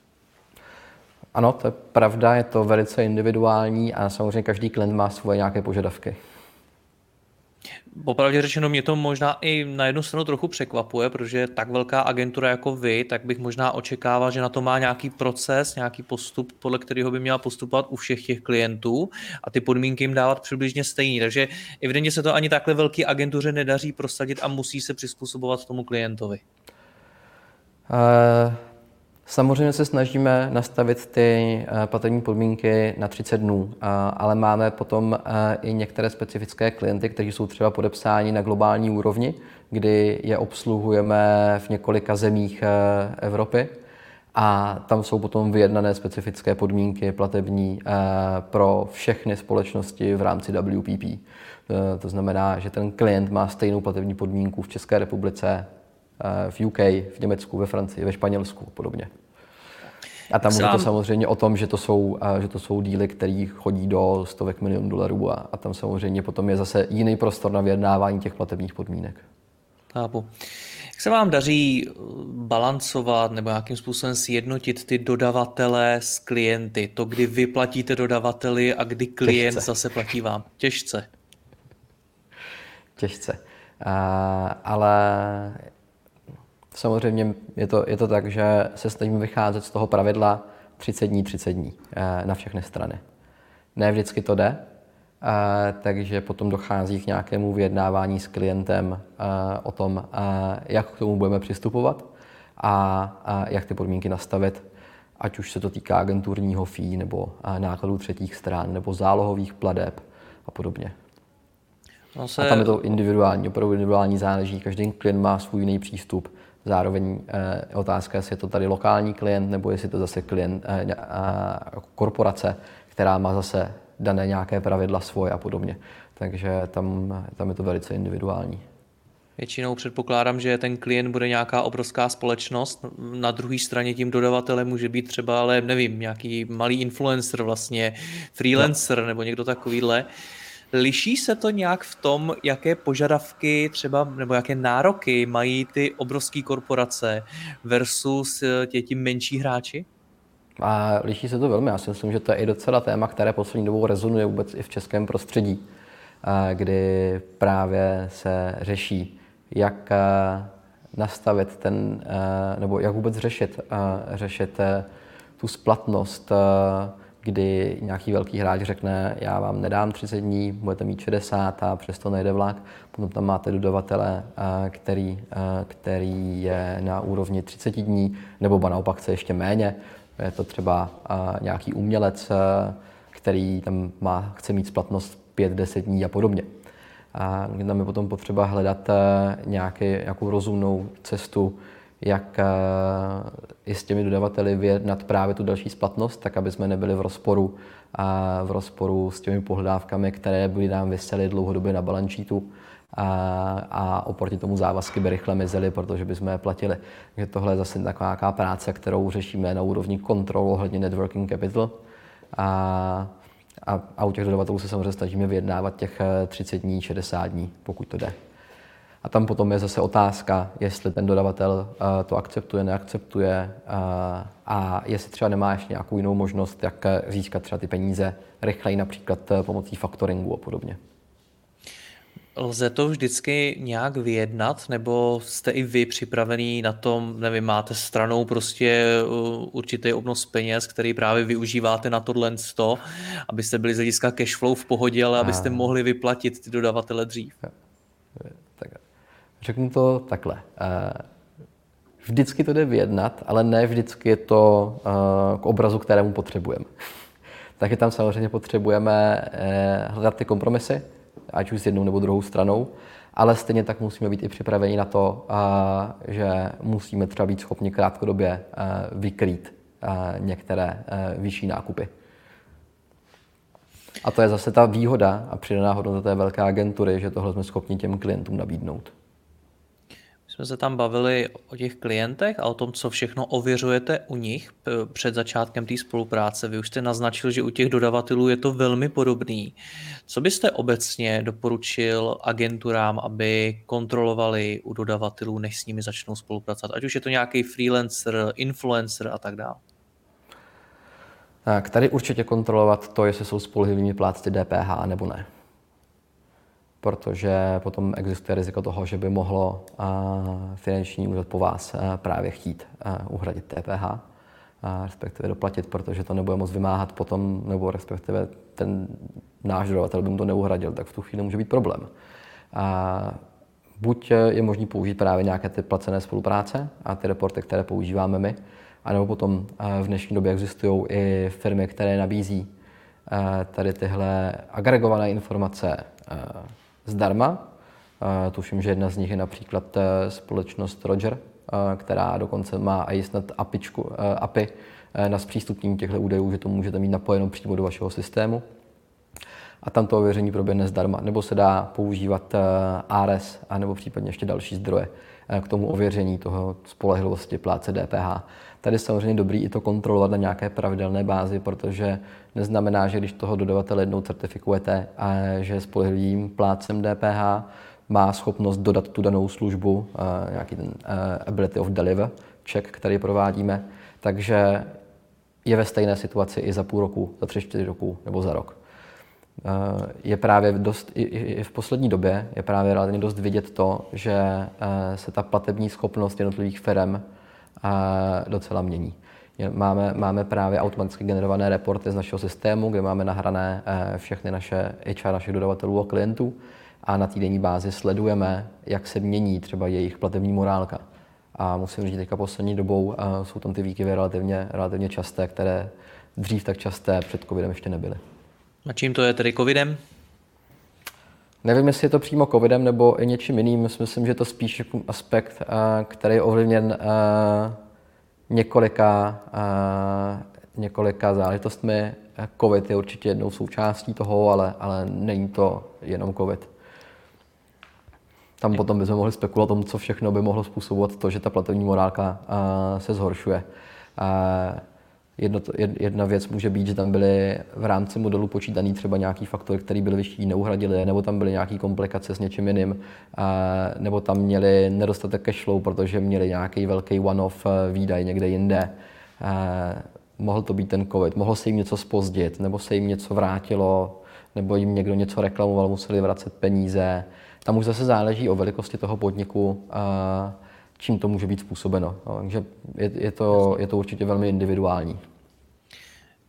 Ano, to je pravda, je to velice individuální a samozřejmě každý klient má svoje nějaké požadavky. Popravdě řečeno, mě to možná i na jednu stranu trochu překvapuje, protože tak velká agentura jako vy, tak bych možná očekával, že na to má nějaký proces, nějaký postup, podle kterého by měla postupovat u všech těch klientů a ty podmínky jim dávat přibližně stejný. Takže evidentně se to ani takhle velké agentuře nedaří prosadit a musí se přizpůsobovat tomu klientovi. Uh... Samozřejmě se snažíme nastavit ty eh, platební podmínky na 30 dnů, ale máme potom eh, i některé specifické klienty, kteří jsou třeba podepsáni na globální úrovni, kdy je obsluhujeme v několika zemích eh, Evropy a tam jsou potom vyjednané specifické podmínky platební pro všechny společnosti v rámci WPP. To znamená, že ten klient má stejnou platební podmínku v České republice, v UK, v Německu, ve Francii, ve Španělsku a podobně. A tam je to samozřejmě o tom, že to jsou, eh, že to jsou díly, které chodí do stovek milionů dolarů a, a tam samozřejmě potom je zase jiný prostor na vyjednávání těch platebních podmínek. Chápu. Jak se vám daří eh, balancovat nebo nějakým způsobem sjednotit ty dodavatele s klienty? To, kdy vy platíte dodavateli a kdy klient Těžce. zase platí vám? Těžce. Těžce. Uh, ale Samozřejmě je to, je to tak, že se snažíme vycházet z toho pravidla 30 dní, 30 dní eh, na všechny strany. Ne vždycky to jde, eh, takže potom dochází k nějakému vyjednávání s klientem eh, o tom, jak k tomu budeme přistupovat a jak ty podmínky nastavit, ať už se to týká agenturního fee nebo nákladů třetích stran nebo zálohových pladeb a podobně. No se... A tam je to individuální, opravdu individuální záleží. Každý klient má svůj jiný přístup Zároveň je eh, otázka, jestli je to tady lokální klient, nebo jestli to zase klient, eh, eh, korporace, která má zase dané nějaké pravidla svoje a podobně. Takže tam, tam je to velice individuální. Většinou předpokládám, že ten klient bude nějaká obrovská společnost. Na druhé straně tím dodavatelem může být třeba, ale nevím, nějaký malý influencer vlastně, freelancer no. nebo někdo takovýhle. Liší se to nějak v tom, jaké požadavky třeba nebo jaké nároky mají ty obrovské korporace versus eh, tě ti menší hráči? A liší se to velmi. Já si myslím, že to je i docela téma, které poslední dobou rezonuje vůbec i v českém prostředí, eh, kdy právě se řeší, jak eh, nastavit ten, nebo jak vůbec řešit, řešit tu splatnost kdy nějaký velký hráč řekne, já vám nedám 30 dní, budete mít 60 a přesto nejde vlak. Potom tam máte dodavatele, eh, který, eh, který je na úrovni 30 dní, nebo ba naopak chce ještě méně. Je to třeba eh, nějaký umělec, který tam má, chce mít splatnost 5-10 dní a podobně. A tam je potom potřeba hledat nějaký, nějakou rozumnou cestu, jak eh, i s těmi dodavateli vyjednat právě tu další splatnost, tak aby jsme nebyli v rozporu, a v rozporu s těmi pohledávkami, které by nám vysely dlouhodobě na balance sheetu a, a oproti tomu závazky by rychle mizely, protože bychom je platili. Takže tohle je zase taková nějaká práce, kterou řešíme na úrovni kontrol ohledně networking capital. A, a, a u těch dodavatelů se samozřejmě snažíme vyjednávat těch 30 eh, dní, 60 dní, pokud to jde. A tam potom je zase otázka, jestli ten dodavatel eh, to akceptuje, neakceptuje eh, a jestli třeba nemá ještě nějakou jinou možnost, jak eh, získat třeba ty peníze rychleji, například pomocí faktoringu a podobně. Lze to vždycky nějak vyjednat, nebo jste i vy připravený na tom, nevím, máte stranou prostě určitý obnos peněz, který právě využíváte na tohle 100, abyste byli z hlediska cashflow v pohodě, ale abyste mohli vyplatit ty dodavatele dřív? Řeknu to takhle. Eh, vždycky to jde vyjednat, ale ne vždycky je to eh, k obrazu, kterému potřebujeme. Taky tam samozřejmě potřebujeme eh, hledat ty kompromisy, ať už s jednou nebo druhou stranou, ale stejně tak musíme být i připraveni na to, že musíme třeba být schopni krátkodobě vykrýt některé vyšší nákupy. A to je zase ta výhoda a přidaná hodnota té velké agentury, že tohle jsme schopni těm klientům nabídnout. Jsme se tam bavili o těch klientech a o tom, co všechno ověřujete u nich před začátkem té spolupráce. Vy už jste naznačil, že u těch dodavatelů je to velmi podobný. Co byste obecně doporučil agenturám, aby kontrolovali u dodavatelů, než s nimi začnou spolupracovat? Ať už je to nějaký freelancer, influencer a tak dále. Tak tady určitě kontrolovat to, jestli jsou spolehlivými plátci DPH nebo ne protože potom existuje riziko toho, že by mohlo finanční úřad po vás právě chtít uhradit TPH, respektive doplatit, protože to nebude moc vymáhat potom, nebo respektive ten náš dodavatel by mu to neuhradil, tak v tu chvíli může být problém. Buď je možný použít právě nějaké ty placené spolupráce a ty reporty, které používáme my, anebo potom v dnešní době existují i firmy, které nabízí tady tyhle agregované informace zdarma. Tuším, že jedna z nich je například eh, společnost Roger, eh, která dokonce má i snad apičku, eh, API na zpřístupnění těchto údajů, že to můžete mít napojeno přímo do vašeho systému. A tam to ověření proběhne zdarma. Nebo se dá používat ARES, nebo případně ještě další zdroje k tomu ověření toho spolehlivosti pláce DPH. Tady samozřejmě dobrý i to kontrolovat na nějaké pravidelné bázi, protože neznamená, že když toho dodavatele jednou certifikujete a že spolehlivým plácem DPH, má schopnost dodat tu danou službu, eh, nějaký ten eh, ability of deliver check, který provádíme, takže je ve stejné situaci i za půl roku, za tři, čtyři roku nebo za rok. Eh, je právě dost, i v poslední době je právě relativně dost vidět to, že se ta platební schopnost jednotlivých firm docela mění. Máme, máme právě automaticky generované reporty z našeho systému, kde máme nahrané eh, všechny naše HR našich dodavatelů a klientů a na týdenní bázi sledujeme, jak se mění třeba jejich platební morálka. A musím říct, že teďka poslední dobou eh, jsou tam ty výkyvy relativně, relativně časté, které dřív tak časté před covidem ještě nebyly. A čím to je tedy covidem? Nevím, jestli je to přímo covidem nebo i něčím jiným. Myslím, že je to spíš jako aspekt, eh, který je ovlivněn několika, několika záležitostmi. COVID je určitě jednou součástí toho, ale, ale není to jenom COVID. Tam potom bychom mohli spekulovat o tom, co všechno by mohlo způsobovat to, že ta platební morálka se zhoršuje. Jedno, jedna věc může být, že tam byly v rámci modelu počítaný třeba nějaký faktor, který byl vyšší, neuhradili, nebo tam byly nějaké komplikace s něčím jiným, nebo tam měli nedostatek cash flow, protože měli nějaký velký one-off eh, výdaj někde jinde. Mohl to být ten COVID, mohlo se jim něco spozdit, nebo se jim něco vrátilo, nebo jim někdo něco reklamoval, museli vracet peníze. Tam už zase záleží o velikosti toho podniku, čím to může být způsobeno. No, takže je, je, to, je to určitě velmi individuální.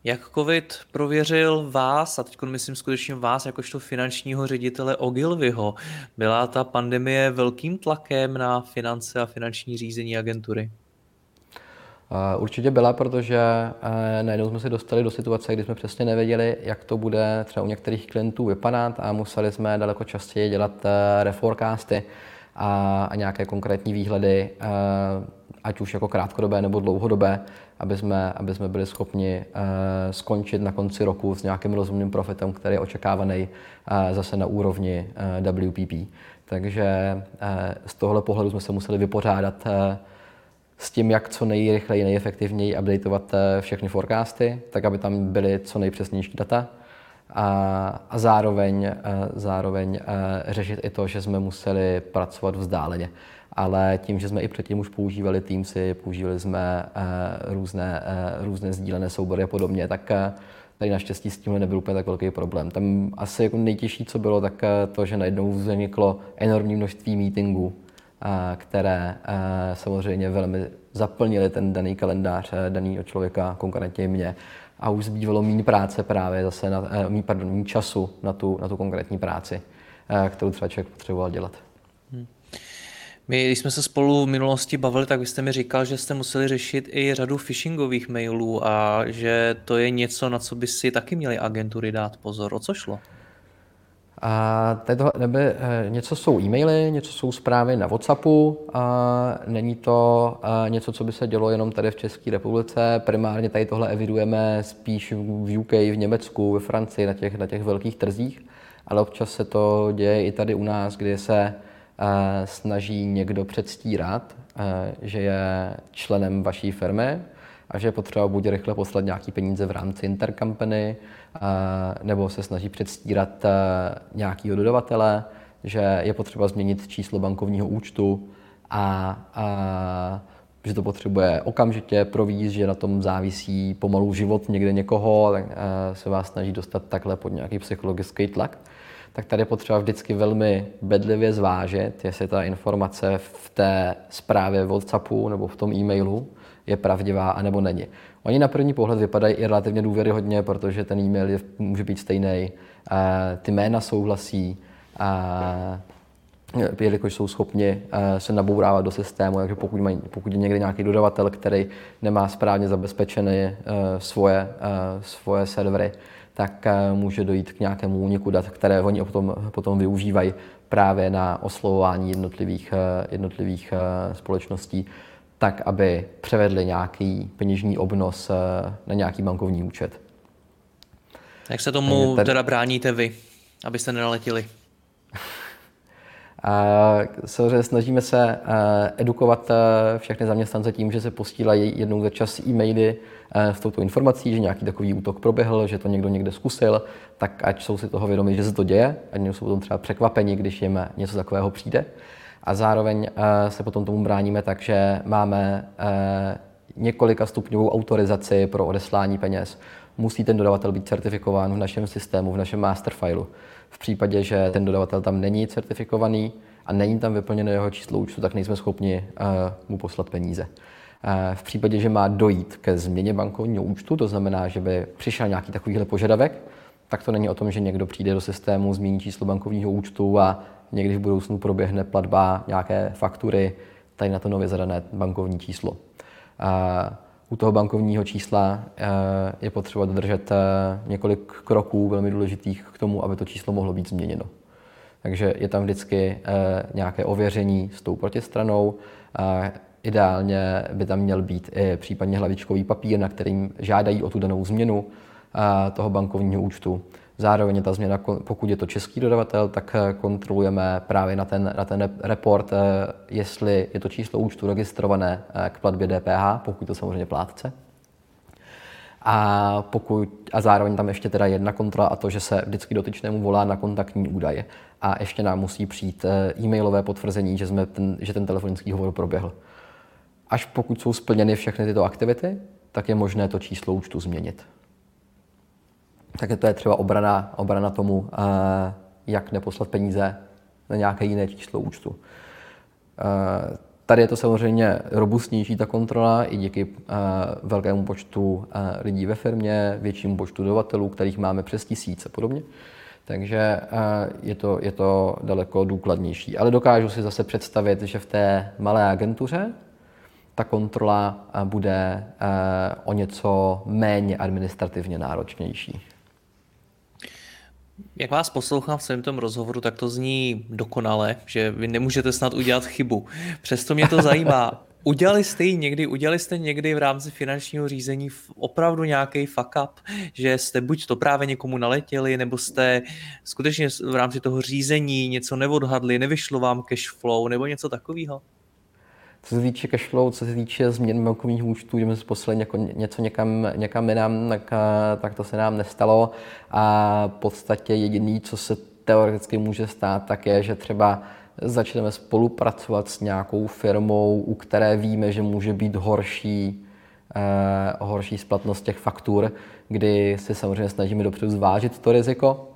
Jak COVID prověřil vás, a teď myslím skutečně vás, jakožto finančního ředitele Ogilvyho, byla ta pandemie velkým tlakem na finance a finanční řízení agentury? Určitě byla, protože eh, najednou jsme se dostali do situace, kdy jsme přesně nevěděli, jak to bude třeba u některých klientů vypadat a museli jsme daleko častěji dělat eh, reforecasty a, a nějaké konkrétní výhledy, eh, ať už jako krátkodobé nebo dlouhodobé, aby jsme, aby jsme byli schopni eh, skončit na konci roku s nějakým rozumným profitem, který je očekávaný eh, zase na úrovni WPP. Takže z tohle pohledu jsme se museli vypořádat s tím, jak co nejrychleji, nejefektivněji updateovat všechny forecasty, tak aby tam byly co nejpřesnější data a, a zároveň, zároveň řešit i to, že jsme museli pracovat vzdáleně. Ale tím, že jsme i předtím už používali Teamsy, používali jsme různé, různé sdílené soubory a podobně, tak tady naštěstí s tímhle nebyl úplně tak velký problém. Tam asi jako nejtěžší, co bylo, tak to, že najednou vzniklo enormní množství meetingů, které samozřejmě velmi zaplnili ten daný kalendář daného člověka, konkrétně mě a už zbývalo méně práce právě zase, na, eh, méně, pardon, méně času na tu, na tu konkrétní práci, eh, kterou třeba člověk potřeboval dělat. Hmm. My, když jsme se spolu v minulosti bavili, tak vy jste mi říkal, že jste museli řešit i řadu phishingových mailů a že to je něco, na co by si taky měli agentury dát pozor. O co šlo? A této, nebe, eh, něco jsou e-maily, něco jsou zprávy na WhatsAppu, a není to a něco, co by se dělo jenom tady v České republice. Primárně tady tohle evidujeme spíš v UK, v Německu, ve Francii, na těch, na těch velkých trzích, ale občas se to děje i tady u nás, kdy se snaží někdo předstírat, že je členem vaší firmy a že je potřeba buď rychle poslat nějaký peníze v rámci intercompany, nebo se snaží předstírat nějakého dodavatele, že je potřeba změnit číslo bankovního účtu a, a že to potřebuje okamžitě províz, že na tom závisí pomalu život někde někoho, tak se vás snaží dostat takhle pod nějaký psychologický tlak, tak tady je potřeba vždycky velmi bedlivě zvážit, jestli ta informace v té zprávě WhatsAppu nebo v tom e-mailu je pravdivá, anebo není. Oni na první pohled vypadají i relativně důvěryhodně, protože ten e-mail je, může být stejný, ty jména souhlasí, jelikož jsou schopni se nabourávat do systému, takže pokud, mají, pokud je někde nějaký dodavatel, který nemá správně zabezpečené svoje, svoje servery, tak může dojít k nějakému úniku dat, které oni potom, potom využívají právě na oslovování jednotlivých, jednotlivých společností tak, aby převedli nějaký peněžní obnos na nějaký bankovní účet. Jak se tomu tady... teda bráníte vy, abyste nenaletili? Samozřejmě snažíme se edukovat všechny zaměstnance tím, že se posílají jednou za čas e-maily s touto informací, že nějaký takový útok proběhl, že to někdo někde zkusil, tak ať jsou si toho vědomí, že se to děje, ať jsou potom třeba překvapeni, když jim něco takového přijde. A zároveň se potom tomu bráníme tak, že máme několika stupňovou autorizaci pro odeslání peněz. Musí ten dodavatel být certifikován v našem systému, v našem master fileu. V případě, že ten dodavatel tam není certifikovaný a není tam vyplněno jeho číslo účtu, tak nejsme schopni uh, mu poslat peníze. V případě, že má dojít ke změně bankovního účtu, to znamená, že by přišel nějaký takovýhle požadavek, tak to není o tom, že někdo přijde do systému, změní číslo bankovního účtu a někdy v budoucnu proběhne platba nějaké faktury tady na to nově zadané bankovní číslo. U toho bankovního čísla eh, je potřeba dodržet eh, několik kroků velmi důležitých k tomu, aby to číslo mohlo být změněno. Takže je tam vždycky eh, nějaké ověření s tou protistranou. Ideálně by tam měl být i případně hlavičkový papír, na kterým žádají o tu danou změnu toho bankovního účtu. Zároveň ta změna, pokud je to český dodavatel, tak eh, kontrolujeme právě na ten, na ten report, eh, jestli je to číslo účtu registrované eh, k platbě DPH, pokud to samozřejmě plátce. A, pokud, a zároveň tam ještě teda jedna kontrola a to, že se vždycky dotyčnému volá na kontaktní údaje. A ještě nám musí přijít e-mailové potvrzení, že, jsme ten, že ten telefonický hovor proběhl. Až pokud jsou splněny všechny tyto aktivity, tak je možné to číslo účtu změnit tak to je třeba obrana, obrana tomu, eh, jak neposlat peníze na nějaké jiné číslo účtu. Eh, tady je to samozřejmě robustnější ta kontrola i díky eh, velkému počtu lidí ve firmě, většímu počtu dodavatelů, kterých máme přes tisíc a podobně. Takže je to, je to daleko důkladnější. Ale dokážu si zase představit, že v té malé agentuře ta kontrola bude o něco méně administrativně náročnější. Jak vás poslouchám v celém tom rozhovoru, tak to zní dokonale, že vy nemůžete snad udělat chybu. Přesto mě to zajímá. Udělali jste ji někdy, udělali jste někdy v rámci finančního řízení opravdu nějaký fuck up, že jste buď to právě někomu naletěli, nebo jste skutečně v rámci toho řízení něco neodhadli, nevyšlo vám cash flow, nebo něco takového? Co se týče cashflow, co se týče změn bankovních účtů, že jsme poslali jako něco někam, někam jinam, tak, eh, tak to se nám nestalo. A v podstatě jediný, co se teoreticky může stát, tak je, že třeba začneme spolupracovat s nějakou firmou, u které víme, že může být horší, eh, horší splatnost těch faktur, kdy si samozřejmě snažíme dopředu zvážit to riziko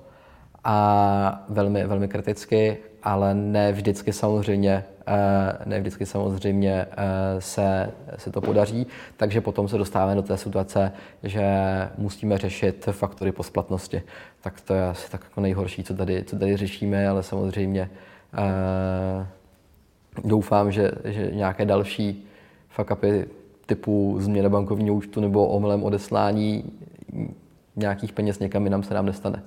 a velmi, velmi kriticky, ale ne vždycky samozřejmě Eh, ne vždycky samozřejmě eh, se, se to podaří, takže potom se dostáváme do té situace, že musíme řešit faktory po splatnosti. Tak to je asi tak jako nejhorší, co tady, co tady řešíme, ale samozřejmě eh, doufám, že, že nějaké další fakapy typu změna bankovního účtu nebo omylem odeslání nějakých peněz někam jinam se nám nestane.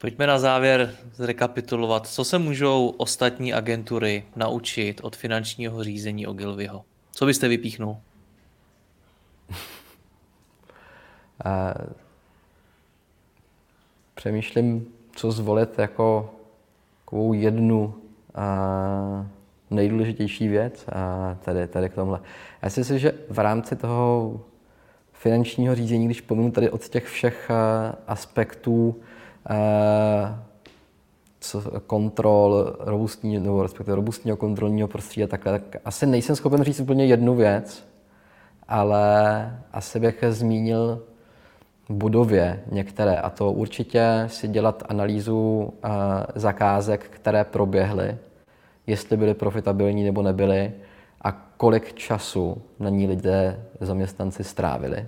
Pojďme na závěr zrekapitulovat, co se můžou ostatní agentury naučit od finančního řízení Ogilvyho. Co byste vypíchnul? Přemýšlím, co zvolit jako takovou jednu, a nejdůležitější věc a tady, tady k tomhle. Já si myslím, že v rámci toho finančního řízení, když pominu tady od těch všech aspektů kontrol, robustní, nebo respektive robustního kontrolního prostředí a takhle, tak asi nejsem schopen říct úplně jednu věc, ale asi bych zmínil budově některé. A to určitě si dělat analýzu zakázek, které proběhly, jestli byly profitabilní nebo nebyly a kolik času na ní lidé, zaměstnanci strávili,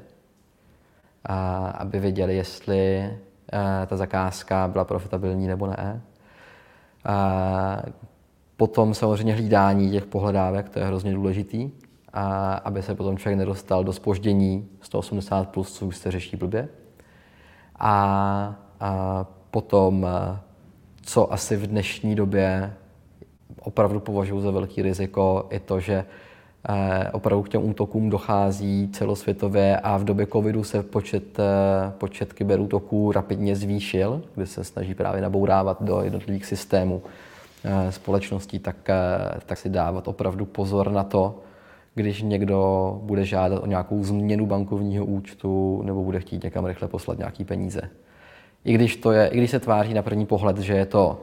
a aby věděli, jestli ta zakázka byla profitabilní nebo ne. A potom samozřejmě hlídání těch pohledávek, to je hrozně důležitý, a aby se potom člověk nedostal do spoždění 180+, plus, co už se řeší blbě. A, a potom, co asi v dnešní době opravdu považuji za velký riziko, je to, že opravdu k těm útokům dochází celosvětově a v době covidu se počet, počet kyberútoků rapidně zvýšil, kde se snaží právě nabourávat do jednotlivých systémů společností, tak, tak si dávat opravdu pozor na to, když někdo bude žádat o nějakou změnu bankovního účtu nebo bude chtít někam rychle poslat nějaký peníze. I když, to je, I když se tváří na první pohled, že je to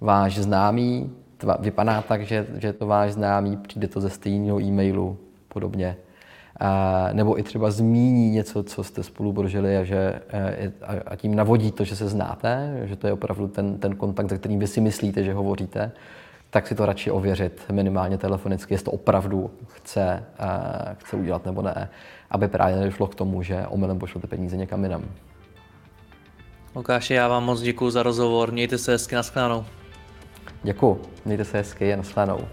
váš známý, tva, vypadá tak, že, že to váš známý, přijde to ze stejného e-mailu, podobně. A, nebo i třeba zmíní něco, co jste spolu prožili a, že, e, a, a tím navodí to, že se znáte, že to je opravdu ten, ten kontakt, za kterým vy si myslíte, že hovoříte tak si to radši ověřit minimálně telefonicky, jestli to opravdu chce, uh, chce udělat nebo ne, aby právě nedošlo k tomu, že omylem pošlete peníze někam jinam. Lukáši, já vám moc děkuji za rozhovor, mějte se hezky, nashledanou. Děkuji, mějte se hezky a nashledanou.